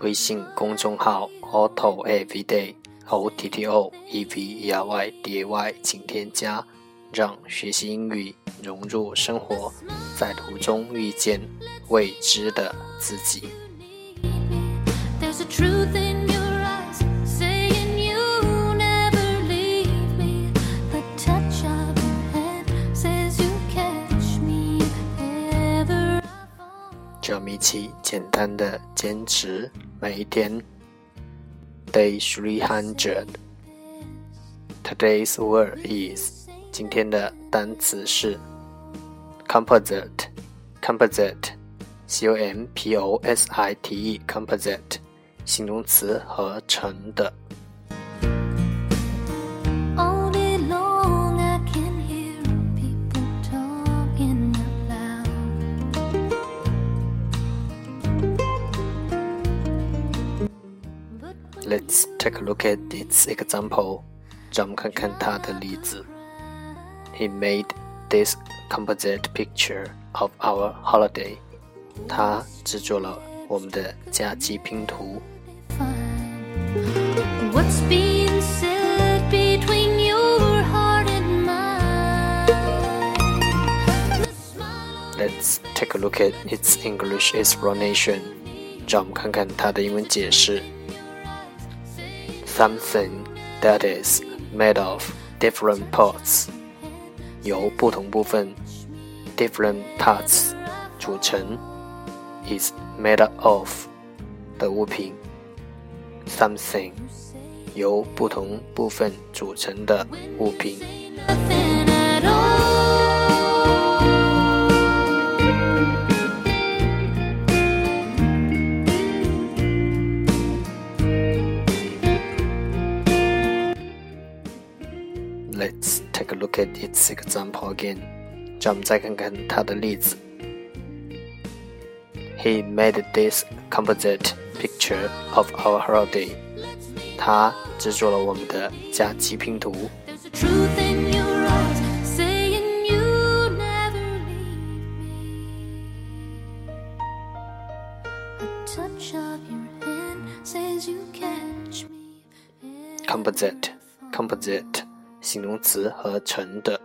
微信公众号 auto Everyday O T T O E V E R Y D A Y，请添加，让学习英语融入生活，在途中遇见未知的自己。让我们一起简单的坚持每一天。Day three hundred. Today's word is 今天的单词是 composite. Composite. C O M P O S I T E. Composite. 形容词合成的。Let's take a look at its example. 让我们看看它的例子。He made this composite picture of our holiday. 他制作了我们的假期拼图。What's being said between your heart and mine? Let's take a look at its English explanation. 让我们看看它的英文解释。 something that is made of different parts，由不同部分 different parts 组成，is made of 的物品，something 由不同部分组成的物品。 Let's take a look at its example again. 让我们再看看它的例子。He made this composite picture of our holiday. 他制作了我们的假期拼图。Composite, composite. 形容词合成的。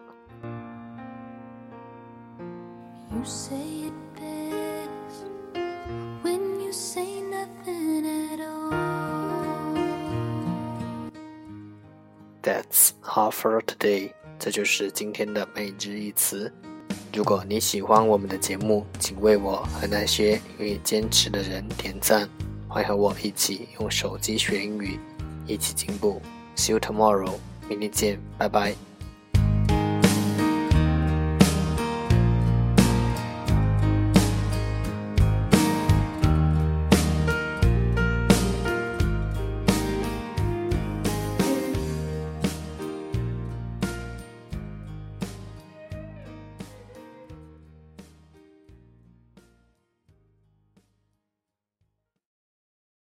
That's all for today。这就是今天的每日一词。如果你喜欢我们的节目，请为我和那些愿意坚持的人点赞。欢迎和我一起用手机学英语，一起进步。See you tomorrow。明天见，拜拜。